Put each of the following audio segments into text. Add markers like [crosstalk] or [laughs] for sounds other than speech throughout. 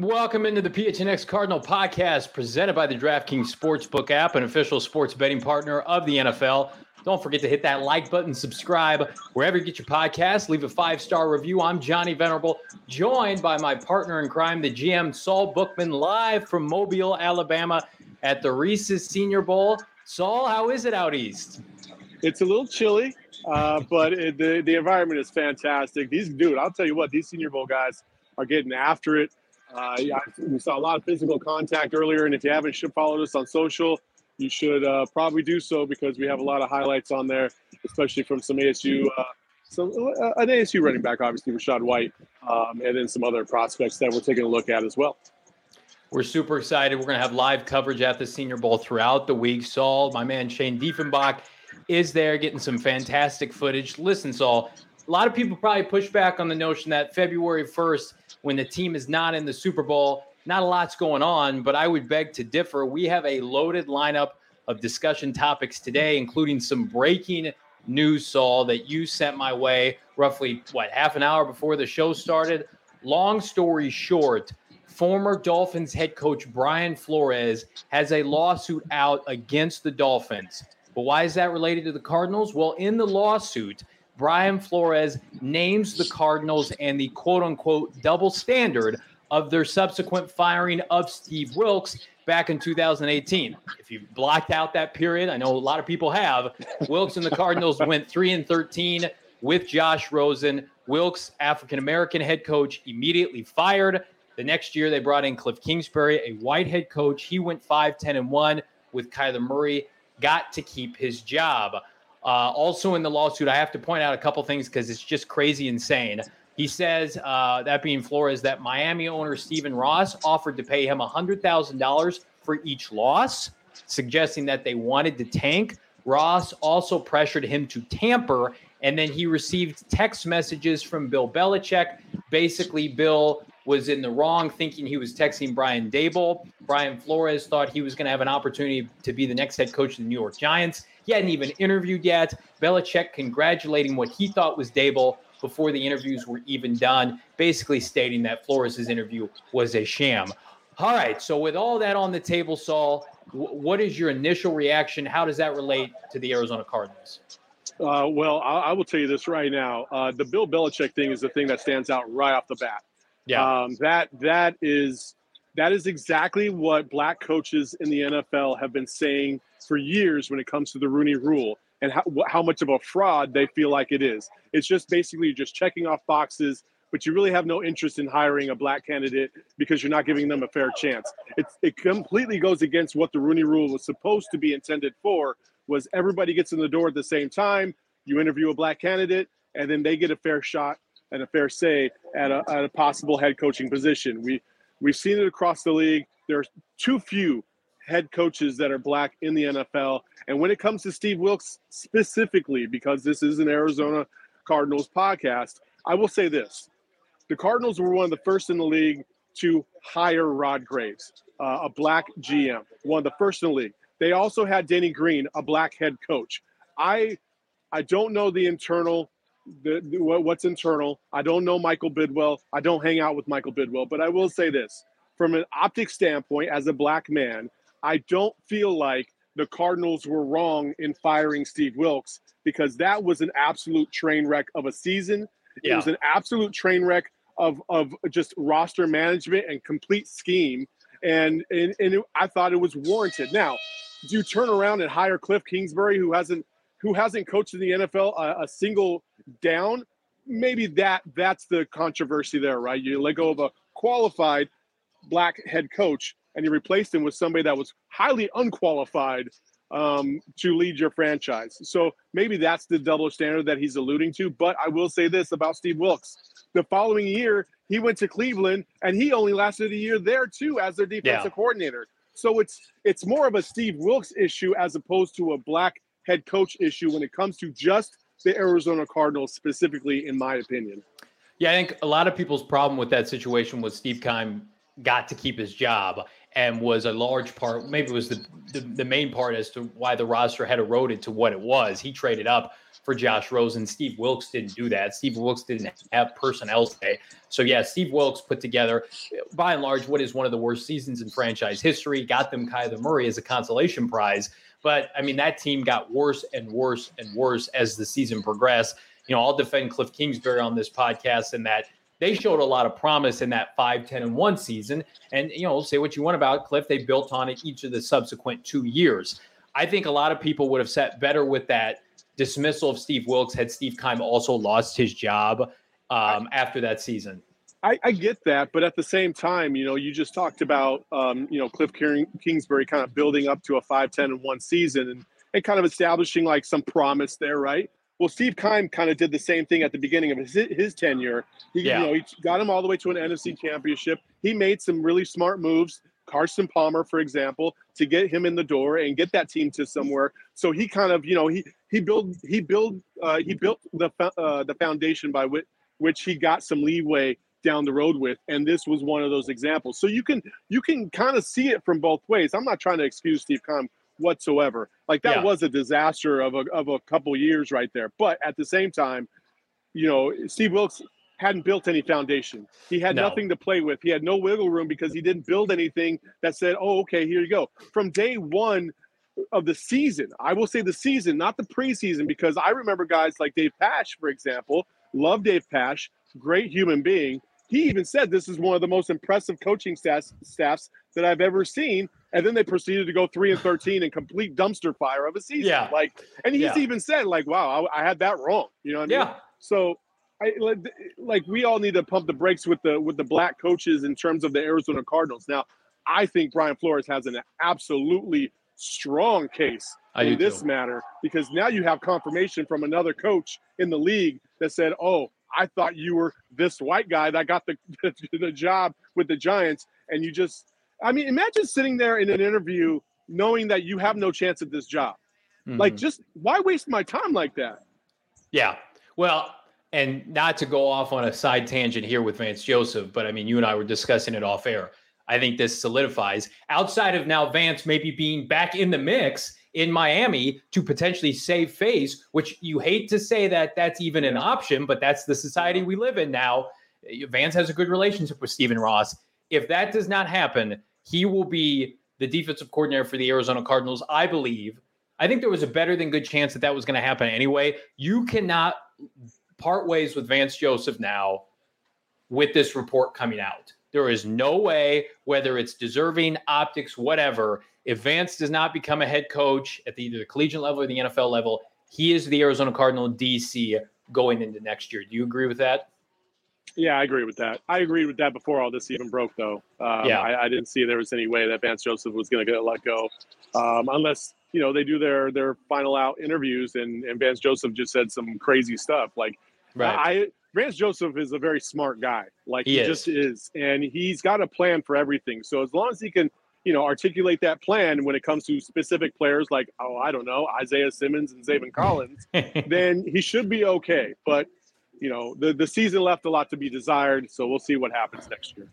Welcome into the PHNX Cardinal podcast presented by the DraftKings Sportsbook app, an official sports betting partner of the NFL. Don't forget to hit that like button, subscribe wherever you get your podcast, leave a five star review. I'm Johnny Venerable, joined by my partner in crime, the GM Saul Bookman, live from Mobile, Alabama at the Reese's Senior Bowl. Saul, how is it out east? It's a little chilly, uh, but it, the, the environment is fantastic. These, dude, I'll tell you what, these Senior Bowl guys are getting after it. Uh, yeah, we saw a lot of physical contact earlier, and if you haven't followed us on social, you should uh, probably do so because we have a lot of highlights on there, especially from some ASU, uh, some uh, an ASU running back, obviously Rachaad White, um, and then some other prospects that we're taking a look at as well. We're super excited. We're going to have live coverage at the Senior Bowl throughout the week. Saul, my man Shane Diefenbach, is there getting some fantastic footage. Listen, Saul, a lot of people probably push back on the notion that February 1st, when the team is not in the Super Bowl, not a lot's going on, but I would beg to differ. We have a loaded lineup of discussion topics today, including some breaking news, Saul, that you sent my way roughly, what, half an hour before the show started. Long story short, former Dolphins head coach Brian Flores has a lawsuit out against the Dolphins. But why is that related to the Cardinals? Well, in the lawsuit, Brian Flores names the Cardinals and the quote unquote double standard of their subsequent firing of Steve Wilks back in 2018. If you blocked out that period, I know a lot of people have. Wilks and the Cardinals went 3 and 13 with Josh Rosen. Wilks, African American head coach, immediately fired. The next year, they brought in Cliff Kingsbury, a white head coach. He went 5 10 and 1 with Kyler Murray, got to keep his job. Uh, also in the lawsuit, I have to point out a couple things because it's just crazy insane. He says, uh, that being Flores, that Miami owner Stephen Ross offered to pay him $100,000 for each loss, suggesting that they wanted to tank. Ross also pressured him to tamper, and then he received text messages from Bill Belichick. Basically, Bill was in the wrong, thinking he was texting Brian Daboll. Brian Flores thought he was going to have an opportunity to be the next head coach of the New York Giants. He hadn't even interviewed yet. Belichick congratulating what he thought was Daboll before the interviews were even done, basically stating that Flores' interview was a sham. All right. So, with all that on the table, Saul, what is your initial reaction? How does that relate to the Arizona Cardinals? Uh, well, I, I, will tell you this right now. Uh, the Bill Belichick thing is the thing that stands out right off the bat. Yeah. Um, that that is that is exactly what black coaches in the NFL have been saying for years when it comes to the Rooney Rule and how, how much of a fraud they feel like it is. It's just basically just checking off boxes, but you really have no interest in hiring a black candidate because you're not giving them a fair chance. It's, it completely goes against what the Rooney Rule was supposed to be intended for. Was everybody gets in the door at the same time? You interview a black candidate, and then they get a fair shot and a fair say at a, at a possible head coaching position. We we've seen it across the league. There's too few head coaches that are black in the NFL. And when it comes to Steve Wilks specifically, because this is an Arizona Cardinals podcast, I will say this. The Cardinals were one of the first in the league to hire Rod Graves, uh, a black GM, one of the first in the league. They also had Denny Green, a black head coach. I I don't know the internal the, the, what's internal. I don't know Michael Bidwill. I don't hang out with Michael Bidwill, but I will say this: from an optic standpoint, as a black man, I don't feel like the Cardinals were wrong in firing Steve Wilks because that was an absolute train wreck of a season. Yeah. It was an absolute train wreck of, of just roster management and complete scheme. And, and, and it, I thought it was warranted. Now, do you turn around and hire Cliff Kingsbury, who hasn't who hasn't coached in the NFL a, uh, a single down? Maybe that that's the controversy there, right? You let go of a qualified black head coach and you replaced him with somebody that was highly unqualified um, to lead your franchise. So maybe that's the double standard that he's alluding to. But I will say this about Steve Wilks: the following year, he went to Cleveland, and he only lasted a year there too as their defensive yeah. coordinator. So it's it's more of a Steve Wilks issue as opposed to a black head coach issue when it comes to just the Arizona Cardinals specifically, in my opinion. Yeah, I think a lot of people's problem with that situation was Steve Keim got to keep his job and was a large part, maybe it was the, the, the main part as to why the roster had eroded to what it was. He traded up for Josh Rosen. Steve Wilks didn't do that. Steve Wilks didn't have personnel say. So yeah, Steve Wilks put together, by and large, what is one of the worst seasons in franchise history. Got them Kyler Murray as a consolation prize. But I mean, that team got worse and worse and worse as the season progressed. You know, I'll defend Cliff Kingsbury on this podcast and that they showed a lot of promise in that 5 10 and 1 season. And you know say what you want about cliff they built on it each of the subsequent two years. I think a lot of people would have set better with that dismissal of steve wilks had steve keim also lost his job um, after that season I, I, get that, but at the same time, you know, you just talked about, um, you know, Cliff Kingsbury kind of building up to a 5 10 and 1 season and, and kind of establishing like some promise there, right? Well, Steve Keim kind of did the same thing at the beginning of his, his tenure. He, yeah. you know, he got him all the way to an NFC championship. He made some really smart moves. Carson Palmer, for example, to get him in the door and get that team to somewhere. So he kind of, you know, he he built he built uh, he built the uh, the foundation by which which he got some leeway down the road with and this was one of those examples so you can you can kind of see it from both ways i'm not trying to excuse steve Keim whatsoever. Like that yeah. was a disaster of a of a couple years right there. But at the same time, you know, Steve Wilks hadn't built any foundation. He had no. nothing to play with. He had no wiggle room because he didn't build anything that said, "Oh, okay, here you go." From day 1 of the season, I will say the season, not the preseason because I remember guys like Dave Pasch for example, love Dave Pasch, great human being. He even said this is one of the most impressive coaching staffs, staffs that I've ever seen and then they proceeded to go three and thirteen and complete dumpster fire of a season. Yeah, like, and he's yeah. even said like, "Wow, I, I, had that wrong." You know what I mean? Yeah. So, I like we all need to pump the brakes with the with the black coaches in terms of the Arizona Cardinals. Now, I think Brian Flores has an absolutely strong case I in this too. matter because now you have confirmation from another coach in the league that said, "Oh, I thought you were this white guy that got [laughs] the the job with the Giants, and you just I mean, imagine sitting there in an interview knowing that you have no chance at this job. Mm-hmm. Like, just why waste my time like that? Yeah. Well, and not to go off on a side tangent here with Vance Joseph, but I mean, you and I were discussing it off air. I think this solidifies outside of now Vance maybe being back in the mix in Miami to potentially save face, which you hate to say that that's even an option, but that's the society we live in now. Vance has a good relationship with Stephen Ross. If that does not happen, he will be the defensive coordinator for the Arizona Cardinals, I believe. I think there was a better than good chance that that was going to happen anyway. You cannot part ways with Vance Joseph now with this report coming out. There is no way, whether it's deserving, optics, whatever, if Vance does not become a head coach at the, either the collegiate level or the NFL level, he is the Arizona Cardinal DC going into next year. Do you agree with that? Yeah, I agree with that. I agreed with that before all this even broke, though. Um, yeah, I, I, didn't see there was any way that Vance Joseph was going to get let go, um, unless you know they do their their final out interviews and and Vance Joseph just said some crazy stuff. Like, right. Vance Joseph is a very smart guy. Like he, he just is, and he's got a plan for everything. So as long as he can, you know, articulate that plan when it comes to specific players like, oh, I don't know, Isaiah Simmons and Zaven Collins, [laughs] then he should be okay. But you know, the, the season left a lot to be desired. So we'll see what happens next year.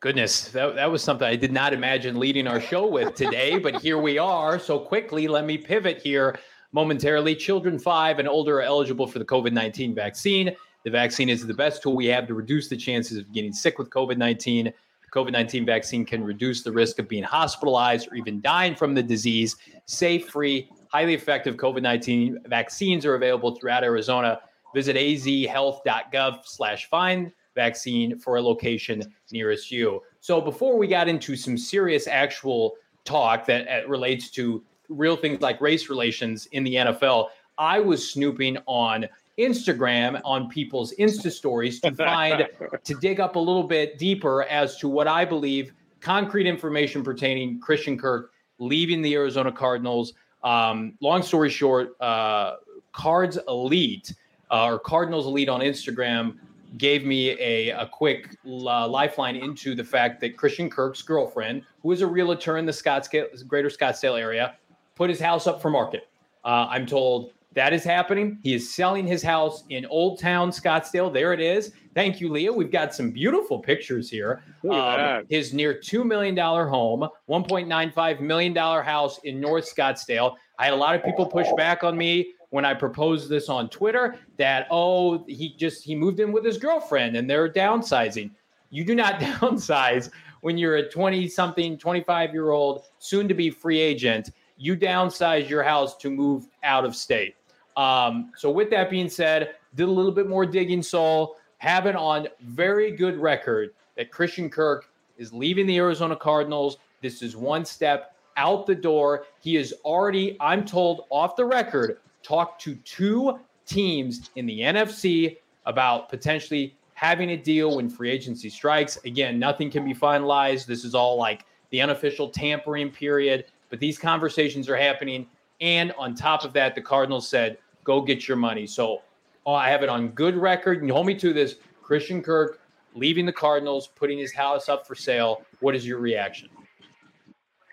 Goodness, that, that was something I did not imagine leading our show with today, [laughs] but here we are. So quickly, let me pivot here momentarily. Children five and older are eligible for the COVID 19 vaccine. The vaccine is the best tool we have to reduce the chances of getting sick with COVID 19. The COVID 19 vaccine can reduce the risk of being hospitalized or even dying from the disease. Safe, free, highly effective COVID 19 vaccines are available throughout Arizona. Visit azhealth.gov slash find vaccine for a location nearest you. So before we got into some serious actual talk that uh, relates to real things like race relations in the NFL, I was snooping on Instagram on people's Insta stories to find [laughs] to dig up a little bit deeper as to what I believe concrete information pertaining Christian Kirk leaving the Arizona Cardinals. Um, long story short, uh, Cards Elite uh, or Cardinals Elite on Instagram gave me a, a quick uh, lifeline into the fact that Christian Kirk's girlfriend, who is a realtor in the Scottsdale, greater Scottsdale area, put his house up for market. Uh, I'm told that is happening. He is selling his house in Old Town Scottsdale. There it is. Thank you, Leah. We've got some beautiful pictures here. Um, his near $2 million home, $1.95 million house in North Scottsdale. I had a lot of people push back on me when I proposed this on Twitter that, oh, he just he moved in with his girlfriend and they're downsizing. You do not [laughs] downsize when you're a 20 something, 25 year old, soon to be free agent. You downsize your house to move out of state. Um, so, with that being said, did a little bit more digging, Saul. Have it on very good record that Christian Kirk is leaving the Arizona Cardinals. This is one step out the door. He is already, I'm told, off the record, talked to two teams in the NFC about potentially having a deal when free agency strikes. Again, nothing can be finalized. This is all like the unofficial tampering period, but these conversations are happening. And on top of that, the Cardinals said, go get your money. So oh, I have it on good record. And hold me to this Christian Kirk leaving the Cardinals, putting his house up for sale. What is your reaction?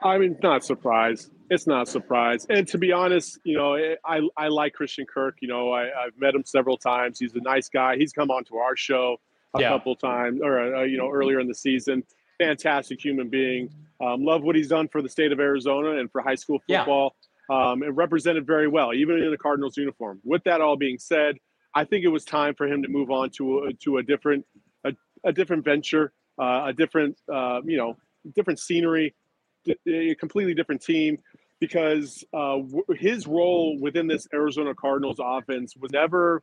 I mean, not surprised it's not a surprise. And to be honest, you know, I, I like Christian Kirk. You know, I, have met him several times. He's a nice guy. He's come on to our show a yeah. couple times, or uh, you know, earlier in the season. Fantastic human being. Um, love what he's done for the state of Arizona and for high school football. Yeah. Um, and represented very well, even in the Cardinals uniform. With that all being said, I think it was time for him to move on to a, to a different a, a different venture, uh, a different uh, you know different scenery, a completely different team because uh, his role within this Arizona Cardinals offense was never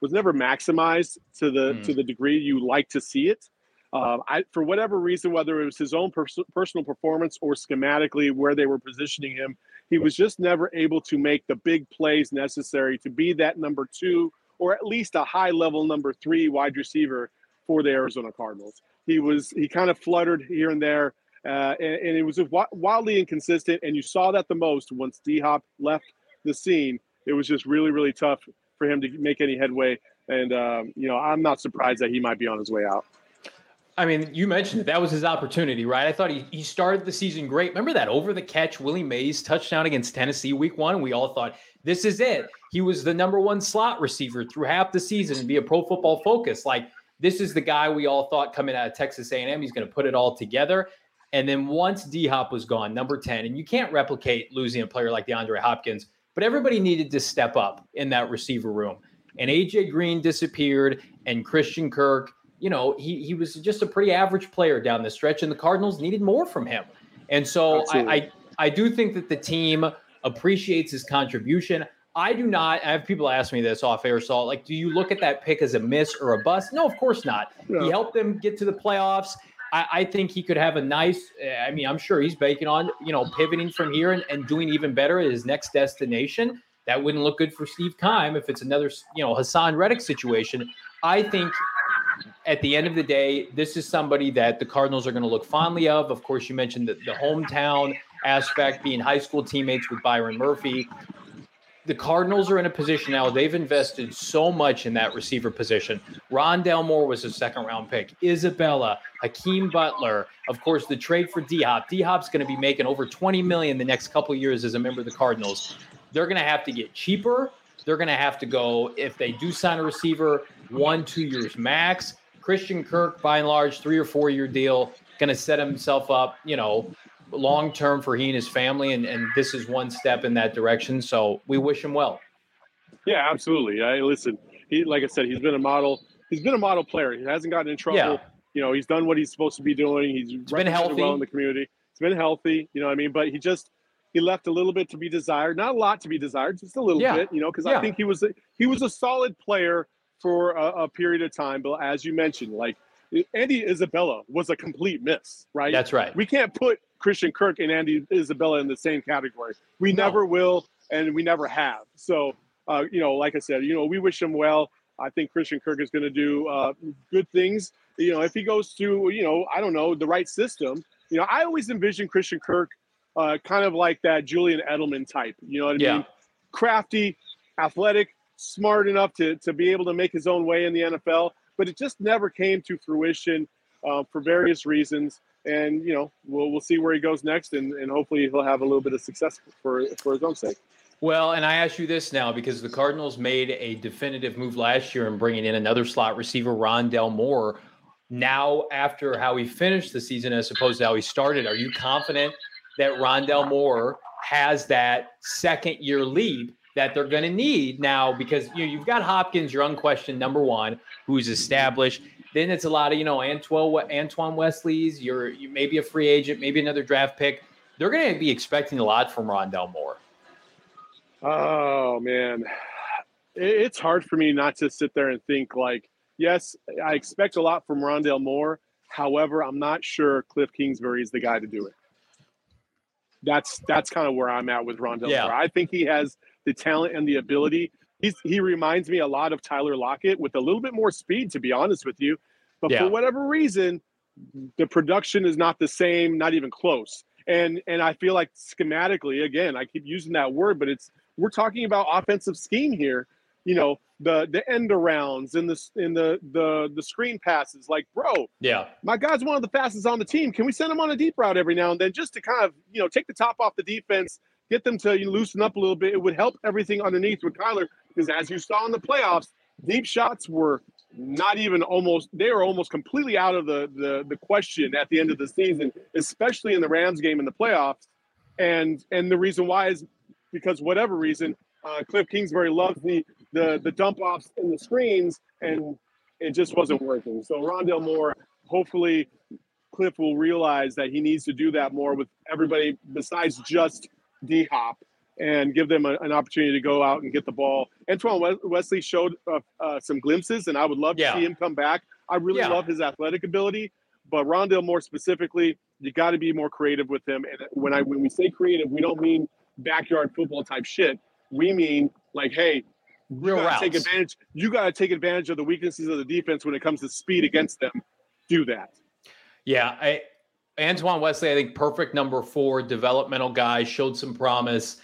was never maximized to the mm. to the degree you like to see it. Uh, I, for whatever reason, whether it was his own pers- personal performance or schematically where they were positioning him, he was just never able to make the big plays necessary to be that number two or at least a high level number three wide receiver for the Arizona Cardinals. He was he kind of fluttered here and there. Uh, and, and, it was wildly inconsistent. And you saw that the most once D Hop left the scene. It was just really, really tough for him to make any headway. And, um, you know, I'm not surprised that he might be on his way out. I mean, you mentioned it. That was his opportunity, right? I thought he, he started the season great. Remember that over the catch Willie Mays touchdown against Tennessee week one? We all thought this is it. He was the number one slot receiver through half the season and be a pro football focus. Like this is the guy we all thought coming out of Texas A&M. He's going to put it all together. And then once D Hop was gone, number 10, and you can't replicate losing a player like DeAndre Hopkins, but everybody needed to step up in that receiver room. And AJ Green disappeared, and Christian Kirk, you know, he, he was just a pretty average player down the stretch, and the Cardinals needed more from him. And so I, I, I do think that the team appreciates his contribution. I do not. I have people ask me this off air, Saul. Like, do you look at that pick as a miss or a bust? No, of course not. Yeah. He helped them get to the playoffs. I, I, think he could have a nice. Eh, I mean, I'm sure he's banking on you know pivoting from here and, and doing even better at his next destination. That wouldn't look good for Steve Keim if it's another you know Haason Reddick situation. I think at the end of the day, this is somebody that the Cardinals are going to look fondly of. Of course, you mentioned the, the hometown aspect, being high school teammates with Byron Murphy the Cardinals are in a position now. They've invested so much in that receiver position. Rondale Moore was a second round pick. Isabella, Hakeem Butler, of course, the trade for D Hop. D Hop's going to be making over 20 million the next couple years as a member of the Cardinals. They're going to have to get cheaper. They're going to have to go, if they do sign a receiver, one, two years max. Christian Kirk, by and large, three or four year deal, going to set himself up, you know, long term for he and his family, and, and this is one step in that direction. So we wish him well. Yeah, absolutely. I listen. He, like I said, he's been a model. He's been a model player. He hasn't gotten in trouble. Yeah. You know, he's done what he's supposed to be doing. He's, he's been healthy well in the community. He's been healthy. You know what I mean? But he just he left a little bit to be desired. Not a lot to be desired, just a little yeah. bit. You know, because yeah. I think he was a, he was a solid player for a, a period of time. But as you mentioned, like Andy Isabella was a complete miss, right? That's right. We can't put Christian Kirk and Andy Isabella in the same category. We no. never will, and we never have. So, uh, you know, like I said, you know, we wish him well. I think Christian Kirk is going to do uh, good things. You know, if he goes to, you know, I don't know, the right system, You know, I always envision Christian Kirk uh, kind of like that Julian Edelman type. You know what I Yeah. mean? Crafty, athletic, smart enough to to be able to make his own way in the NFL, but it just never came to fruition uh, for various reasons. And you know, we'll we'll see where he goes next, and, and hopefully he'll have a little bit of success for for his own sake. Well, and I ask you this now because the Cardinals made a definitive move last year in bringing in another slot receiver, Rondale Moore. Now, after how he finished the season as opposed to how he started, are you confident that Rondale Moore has that second year leap that they're going to need now? Because you know, you've got Hopkins, your unquestioned number one, who's established. Then it's a lot of you know Antoine Antoine Wesley's. You're you maybe a free agent, maybe another draft pick. They're going to be expecting a lot from Rondale Moore. Oh man, it's hard for me not to sit there and think like, yes, I expect a lot from Rondale Moore. However, I'm not sure Cliff Kingsbury is the guy to do it. That's that's kind of where I'm at with Rondale Yeah. Moore. I think he has the talent and the ability. He's he reminds me a lot of Tyler Lockett with a little bit more speed, to be honest with you. But Yeah. for whatever reason, the production is not the same, not even close. And and I feel like schematically, again, I keep using that word, but it's we're talking about offensive scheme here. You know, the the end arounds and the in the the the screen passes. Like, bro, Yeah. my guy's one of the fastest on the team. Can we send him on a deep route every now and then just to kind of, you know, take the top off the defense, get them to loosen up a little bit? It would help everything underneath with Kyler because as you saw in the playoffs, deep shots were not even almost they were almost completely out of the the the question at the end of the season, especially in the Rams game in the playoffs. And and the reason why is because whatever reason, uh, Cliff Kingsbury loves the the the dump offs and the screens, and it just wasn't working. So Rondale Moore, hopefully, Cliff will realize that he needs to do that more with everybody besides just D Hop, and give them a, an opportunity to go out and get the ball. Antoine Wes- Wesley showed uh, uh, some glimpses, and I would love Yeah. to see him come back. I really Yeah. love his athletic ability, but Rondale Moore specifically, you got to be more creative with him. And when I when we say creative, we don't mean backyard football type shit. We mean like, hey, you Real gotta take advantage. You got to take advantage of the weaknesses of the defense when it comes to speed against them. Do that. Yeah, I, Antoine Wesley, I think perfect number four, developmental guy, showed some promise.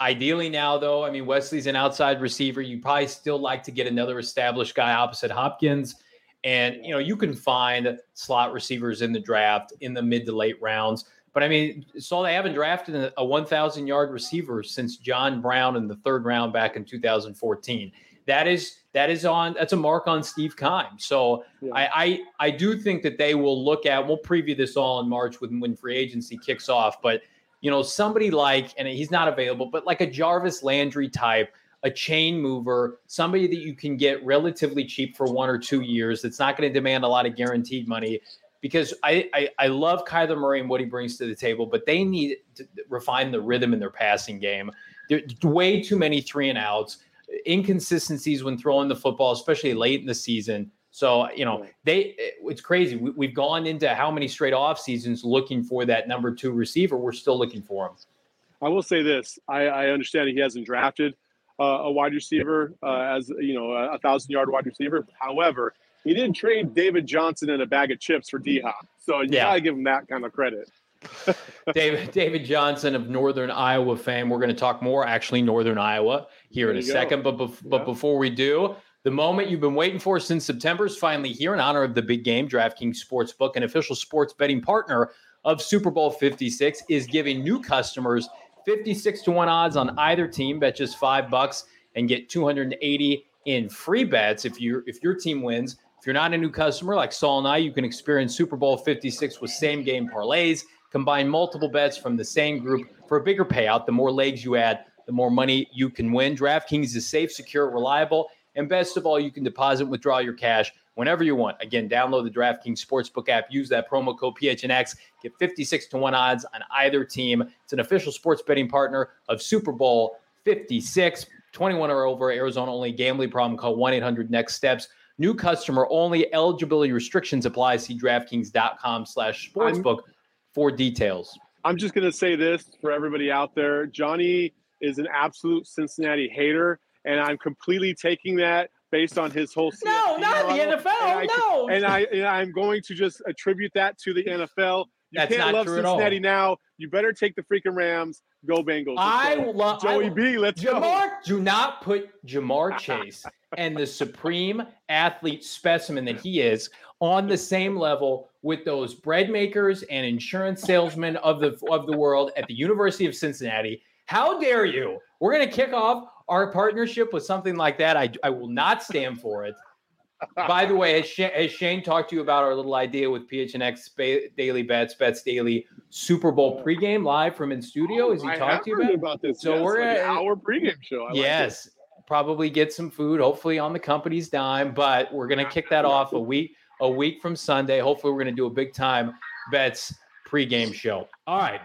Ideally, now though, I mean Wesley's an outside receiver. You probably still like to get another established guy opposite Hopkins, and you know you can find slot receivers in the draft in the mid to late rounds. But I mean, so they haven't drafted a- a 1,000 yard receiver since John Brown in the third round back in 2014. That is that is on that's a mark on Steve Keim. So Yeah. I, I I do think that they will look at. We'll preview this all in March when when free agency kicks off. But you know, somebody like and he's not available, but like a Jarvis Landry type, a chain mover, somebody that you can get relatively cheap for one or two years. That's not going to demand a lot of guaranteed money. Because I, I I love Kyler Murray and what he brings to the table, but they need to refine the rhythm in their passing game. There's way too many three and outs inconsistencies when throwing the football, especially late in the season. So, you know, they it's crazy. We, we've gone into how many straight off seasons looking for that number two receiver. We're still looking for him. I will say this: I, I understand he hasn't drafted uh, a wide receiver uh, as you know a, a thousand yard wide receiver. However, he didn't trade David Johnson and a bag of chips for D Hop, so you Yeah. gotta give him that kind of credit. [laughs] David David Johnson of Northern Iowa fame. We're going to talk more actually Northern Iowa here in a you go. second. But bef- but before we do, the moment you've been waiting for since September is finally here in honor of the big game. DraftKings Sportsbook, an official sports betting partner of Super Bowl 56, is giving new customers 56 to 1 odds on either team. Bet just five bucks and get 280 in free bets if you if your team wins. If you're not a new customer like Saul and I, you can experience Super Bowl 56 with same game parlays. Combine multiple bets from the same group for a bigger payout. The more legs you add, the more money you can win. DraftKings is safe, secure, reliable, and best of all, you can deposit and withdraw your cash whenever you want. Again, download the DraftKings Sportsbook app, use that promo code PHNX, get 56 to 1 odds on either team. It's an official sports betting partner of Super Bowl 56. 21 or over, Arizona only gambling problem. Call 1 800 Next Steps. New customer only. Eligibility restrictions apply. See DraftKings.com slash sportsbook for details. I'm just gonna say this for everybody out there: Johnny is an absolute Cincinnati hater, and I'm completely taking that based on his whole. No, CFP not the NFL. and I- no. and I and I'm going to just attribute that to the NFL. You That's can't not love true. Cincinnati now. You better take the freaking Rams. Go Bengals. I love Joey B. Let's go. Ja'Marr. Do not put Ja'Marr Chase and the supreme athlete specimen that he is on the same level with those bread makers and insurance salesmen of the of the world at the University of Cincinnati. How dare you? We're going to kick off our partnership with something like that. I, I will not stand for it. By the way, has Shane, has Shane talked to you about our little idea with PHNX Spa- Daily Bets, Bets Daily Super Bowl pregame live from in studio? Has he I talked to you about? about this. So yes, we're like an at- hour pregame show. I like yes, probably get some food, hopefully on the company's dime. But we're gonna kick that off a week a week from Sunday. Hopefully, we're gonna do a big time bets pregame show. All right.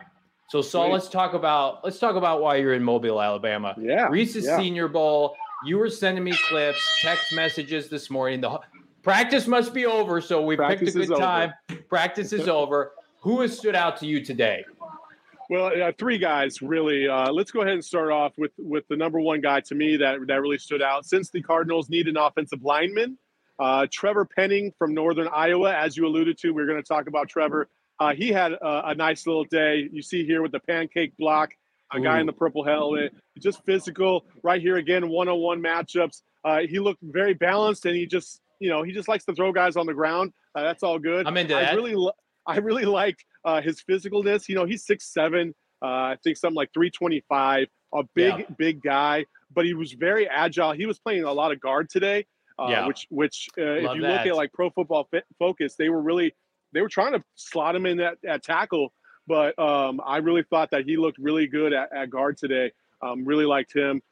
So Saul, Sweet. let's talk about let's talk about why you're in Mobile, Alabama. Yeah. Reese's yeah. Senior Bowl. You were sending me clips, text messages this morning. The practice must be over, so we Practice picked a good over. time. Practice is over. Who has stood out to you today? Well, uh, three guys really. Uh, let's go ahead and start off with with the number one guy to me that that really stood out. Since the Cardinals need an offensive lineman, uh, Trevor Penning from Northern Iowa, as you alluded to, we are going to talk about Trevor. Uh, he had a, a nice little day. You see here with the pancake block, a guy in the purple helmet, just physical. Right here again, one on one matchups. Uh, he looked very balanced, and he just you know he just likes to throw guys on the ground. Uh, that's all good. I'm into I that. really, li- I really [laughs] liked uh, his physicalness. You know, he's six seven. Uh, I think something like three twenty five. A big, Yeah. big guy, but he was very agile. He was playing a lot of guard today. Uh, Yeah. Which, which, uh, if you that. look at like Pro Football Fit, Focus, they were really, they were trying to slot him in at, at tackle. But um, I really thought that he looked really good at, at guard today. Um, really liked him.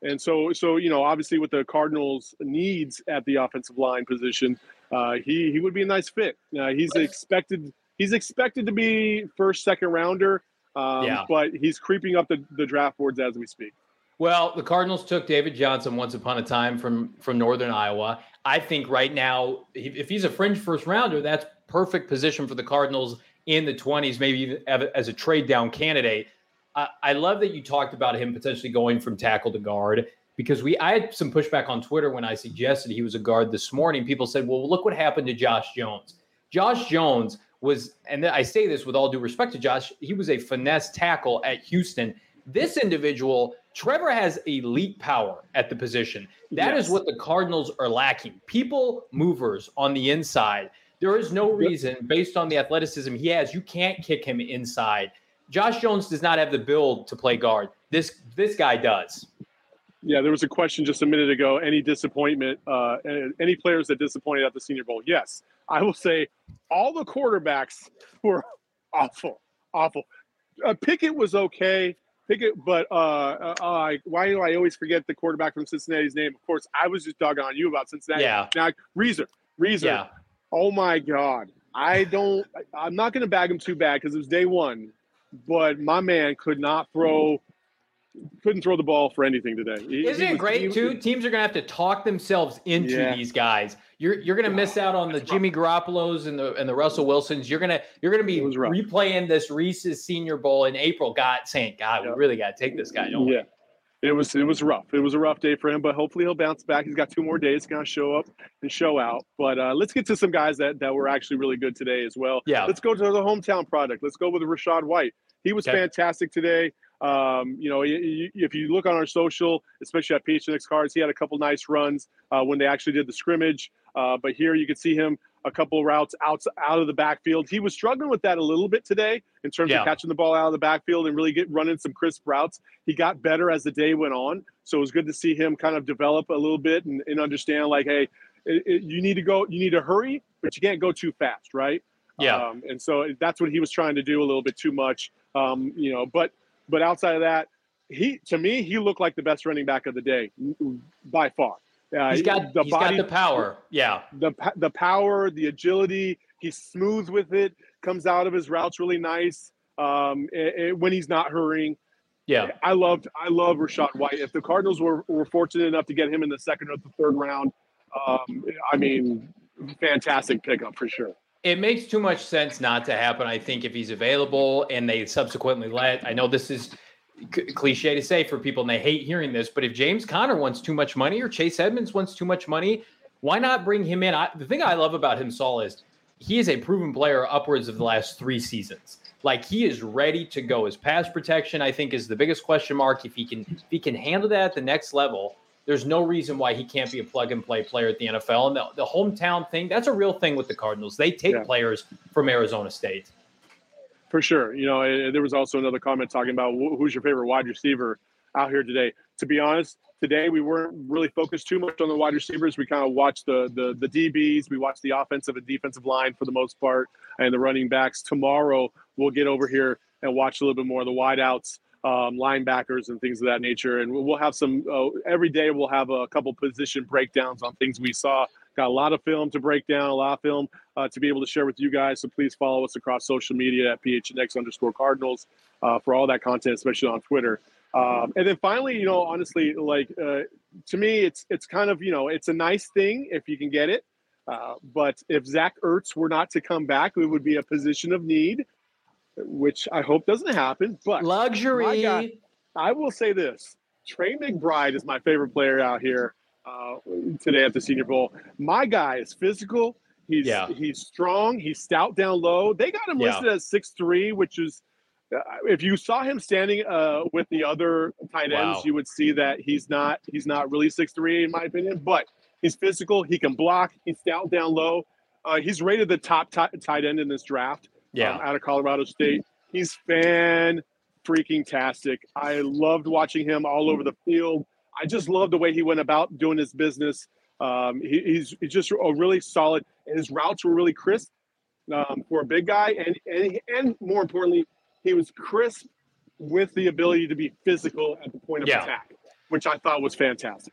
And so, so you know, obviously with the Cardinals' needs at the offensive line position, uh, he he would be a nice fit. Uh, he's expected he's expected to be first second rounder, um, Yeah. but he's creeping up the, the draft boards as we speak. Well, the Cardinals took David Johnson once upon a time from from Northern Iowa. I think right now, if he's a fringe first rounder, that's perfect position for the Cardinals in the twenties, maybe even as a trade down candidate. I, I love that you talked about him potentially going from tackle to guard because we I had some pushback on Twitter when I suggested he was a guard this morning. People said, "Well, look what happened to Josh Jones." Josh Jones was, and I say this with all due respect to Josh, he was a finesse tackle at Houston. This individual, Trevor, has elite power at the position. That is Yes. what the Cardinals are lacking. People movers on the inside. There is no reason, based on the athleticism he has, you can't kick him inside. Josh Jones does not have the build to play guard. This this guy does. Yeah, there was a question just a minute ago. Any disappointment? Uh, any players that disappointed at the Senior Bowl? Yes, I will say all the quarterbacks [laughs] were awful, awful. Uh, Pickett was okay. Pickett, but uh, uh, I, why do I always forget the quarterback from Cincinnati's name? Of course, I was just dogging on you about Cincinnati. Yeah. Now, Reeser, Reeser. Yeah. Oh my God. I don't, I'm not going to bag him too bad because it was day one, but my man could not throw, couldn't throw the ball for anything today. He- Isn't he it great he- too? Teams are gonna have to talk themselves into Yeah. these guys. You're you're gonna miss out on the Jimmy Garoppolos and the and the Russell Wilsons. You're gonna you're gonna be It was rough. replaying this Reese's Senior Bowl in April. God saying, God, we really got to take this guy. Don't we? Yeah. It was it was rough. It was a rough day for him, but hopefully he'll bounce back. He's got two more days to kind of show up and show out. But uh, let's get to some guys that, that were actually really good today as well. Yeah. Let's go to the hometown product. Let's go with Rachaad White. He was Okay. fantastic today. Um, you know, if you look on our social, especially at PHNX Cards, he had a couple nice runs uh, when they actually did the scrimmage. Uh, but here you can see him a couple routes out out of the backfield. He was struggling with that a little bit today in terms Yeah. of catching the ball out of the backfield and really get running some crisp routes. He got better as the day went on, so it was good to see him kind of develop a little bit and, and understand like, hey, it, it- you need to go, you need to hurry, but you can't go too fast, right? Yeah. Um, and so that's what he was trying to do a little bit too much, um, you know. But but outside of that, he to me he looked like the best running back of the day by far. Uh, He's got the he's body, got the power. Yeah. the the power, the agility. He's smooth with it. Comes out of his routes really nice. Um, eh, eh, when he's not hurrying, Yeah. I loved I love Rachaad White. If the Cardinals were, were fortunate enough to get him in the second or the third round, um, I mean, fantastic pickup for sure. It makes too much sense not to happen. I think if he's available and they subsequently let, I know this is c- cliche to say for people and they hate hearing this, but if James Conner wants too much money or Chase Edmonds wants too much money, why not bring him in? I, the thing I love about him, Saul, is he is a proven player upwards of the last three seasons. Like he is ready to go. His pass protection, I think, is the biggest question mark. If he can, if he can handle that at the next level, there's no reason why he can't be a plug and play player at the NFL. And the, the hometown thing, that's a real thing with the Cardinals. They take yeah. players from Arizona State. For sure. You know, there was also another comment talking about who's your favorite wide receiver out here today. To be honest, today we weren't really focused too much on the wide receivers. We kind of watched the, the the DBs, we watched the offensive and defensive line for the most part, and the running backs. Tomorrow we'll get over here and watch a little bit more of the wideouts um, linebackers and things of that nature. And we'll have some uh, every day. We'll have a couple position breakdowns on things we saw. Got a lot of film to break down, a lot of film uh, to be able to share with you guys. So please follow us across social media at phnx underscore Cardinals uh, for all that content, especially on Twitter. Um, and then finally, you know, honestly, like uh, to me, it's it's kind of you know, it's a nice thing if you can get it. Uh, but if Zach Ertz were not to come back, it would be a position of need which I hope doesn't happen. But luxury. Guy, I will say this: Trey McBride is my favorite player out here uh, today at the Senior Bowl. My guy is physical. He's yeah. he's strong. He's stout down low. They got him yeah. listed as six three, which is uh, if you saw him standing uh, with the other tight ends, wow. you would see that he's not he's not really six three in my opinion. But he's physical. He can block. He's stout down low. Uh, he's rated the top t- tight end in this draft yeah. Um, out of Colorado State. He's fan freaking tastic. I loved watching him all over the field. I just love the way he went about doing his business. Um, he, he's, he's, just a really solid. and His routes were really crisp um, for a big guy, and, and and more importantly, he was crisp with the ability to be physical at the point of yeah. attack, which I thought was fantastic.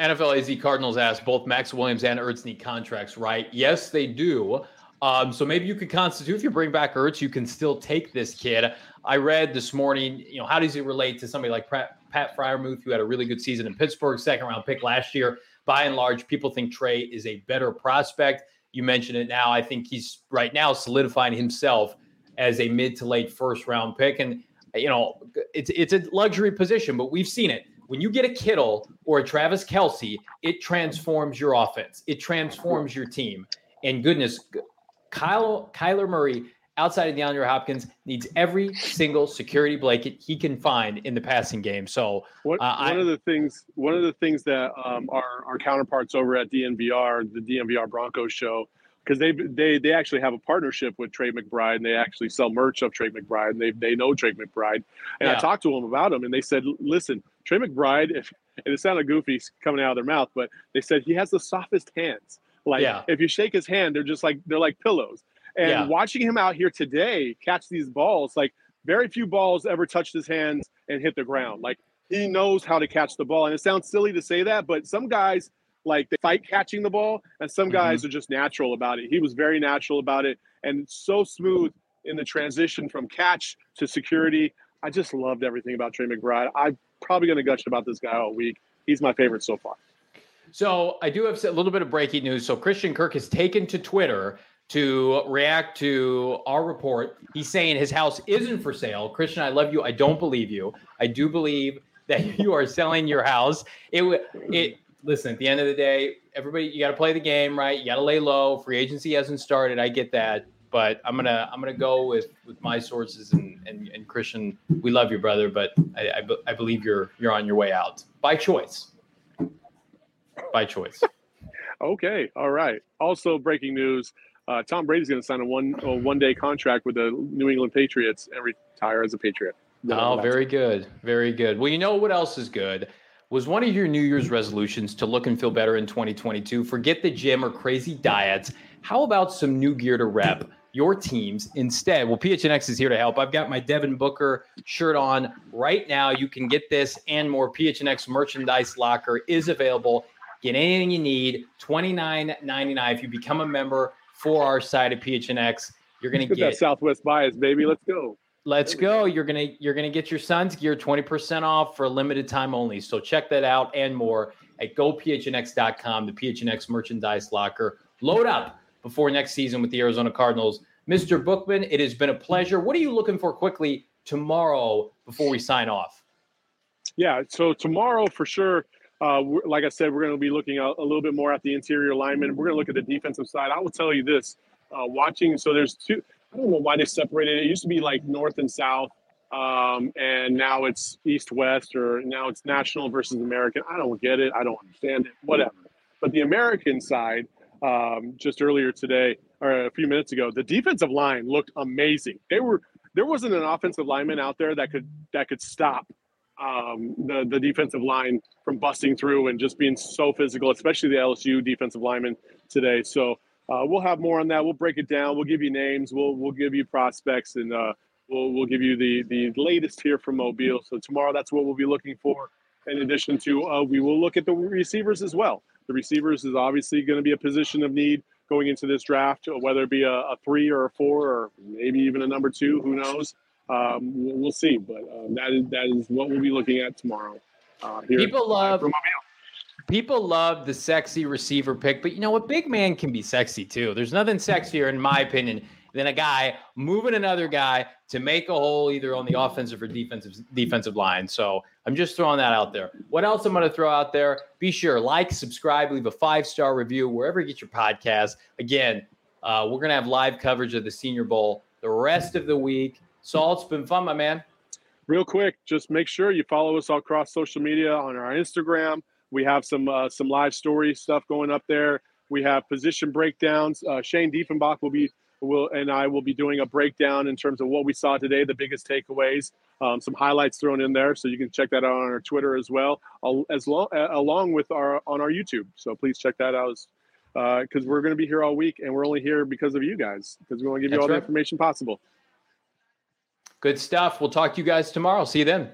NFL AZ Cardinals asked both Maxx Williams and Ertz need contracts, right? Yes, they do. Um, so maybe you could constitute if you bring back Ertz, you can still take this kid. I read this morning, you know, how does he relate to somebody like Pat, Pat Freiermuth, who had a really good season in Pittsburgh, second round pick last year? By and large, people think Trey is a better prospect. You mentioned it now. I think he's right now solidifying himself as a mid to late first round pick. And, you know, it's it's a luxury position, but we've seen it. When you get a Kittle or a Travis Kelce, it transforms your offense. It transforms your team. And goodness, Kyle Kyler Murray outside of DeAndre Hopkins needs every single security blanket he can find in the passing game. So what, uh, one I, of the things one of the things that um, our our counterparts over at DNVR, the DNVR Broncos show, because they they they actually have a partnership with Trey McBride and they actually sell merch of Trey McBride and they they know Trey McBride. And yeah. I talked to them about him and they said, listen, Trey McBride, if [laughs] and it sounded goofy coming out of their mouth, but they said he has the softest hands. Like yeah. if you shake his hand, they're just like they're like pillows. And yeah. watching him out here today catch these balls, like very few balls ever touched his hands and hit the ground. Like he knows how to catch the ball. And it sounds silly to say that, but some guys like they fight catching the ball, and some guys mm-hmm. are just natural about it. He was very natural about it and so smooth in the transition from catch to security. I just loved everything about Trey McBride. I'm probably going to gush about this guy all week. He's my favorite so far. So I do have a little bit of breaking news. So Christian Kirk has taken to Twitter to react to our report. He's saying his house isn't for sale. Christian, I love you. I don't believe you. I do believe that [laughs] you are selling your house. It would it listen, at the end of the day, everybody you got to play the game, right? You got to lay low. Free agency hasn't started. I get that. But I'm gonna I'm gonna go with with my sources and and, and Christian. We love you, brother, but I, I, I believe you're you're on your way out by choice by choice. [laughs] okay, all right. Also, breaking news: uh, Tom Brady's going to sign a one a one day contract with the New England Patriots and retire as a Patriot. Oh, very good, very good. Well, you know what else is good? Was one of your New Year's resolutions to look and feel better in 2022? Forget the gym or crazy diets. How about some new gear to rep? your teams instead. Well, PHNX is here to help. I've got my Devin Booker shirt on right now. You can get this and more. PHNX merchandise locker is available Get anything you need, twenty nine ninety nine. If you become a member for our side of PHNX, you're gonna get, that Southwest bias, baby. Let's go. Let's go. You're gonna you're gonna get your Suns gear 20% off for a limited time only. So check that out and more at gophnx.com, the PHNX merchandise locker. Load up before next season with the Arizona Cardinals. Mr. Bookman, it has been a pleasure. What are you looking for quickly tomorrow before we sign off? Yeah, so tomorrow for sure uh, like I said, we're going to be looking a, a, little bit more at the interior alignment. We're going to look at the defensive side. I will tell you this: uh, watching. So there's two. I don't know why they separated it. It used to be like north and south, um, and now it's east west, or now it's national versus American. I don't get it. I don't understand it. Whatever. But the American side, um, just earlier today or a few minutes ago, the defensive line looked amazing. They were there wasn't an offensive lineman out there that could that could stop um, the the defensive line from busting through and just being so physical, especially the LSU defensive lineman today. So uh, we'll have more on that. We'll break it down. We'll give you names. We'll we'll give you prospects, and uh, we'll we'll give you the the latest here from Mobile. So tomorrow, that's what we'll be looking for. In addition to, uh, we will look at the receivers as well. The receivers is obviously going to be a position of need going into this draft, whether it be a, a three or a four or maybe even a number two. Who knows? Um, we'll see. But um, that is that is what we'll be looking at tomorrow. Uh, people love people love the sexy receiver pick, but you know what? Big man can be sexy too. There's nothing sexier, in my opinion, than a guy moving another guy to make a hole either on the offensive or defensive defensive line. So I'm just throwing that out there. What else I'm going to throw out there? Be sure like, subscribe, leave a five star review wherever you get your podcast. Again, uh, we're going to have live coverage of the Senior Bowl the rest of the week. Saul, it's been fun, my man. Real quick, just make sure you follow us all across social media on our Instagram. We have some uh, some live story stuff going up there. We have position breakdowns. Uh, Shane Diefenbach will be will and I will be doing a breakdown in terms of what we saw today, the biggest takeaways, um, some highlights thrown in there, so you can check that out on our Twitter as well, as long along with our on our YouTube. So please check that out because uh, we're going to be here all week, and we're only here because of you guys because we want to give That's you all right. the information possible. Good stuff. We'll talk to you guys tomorrow. See you then.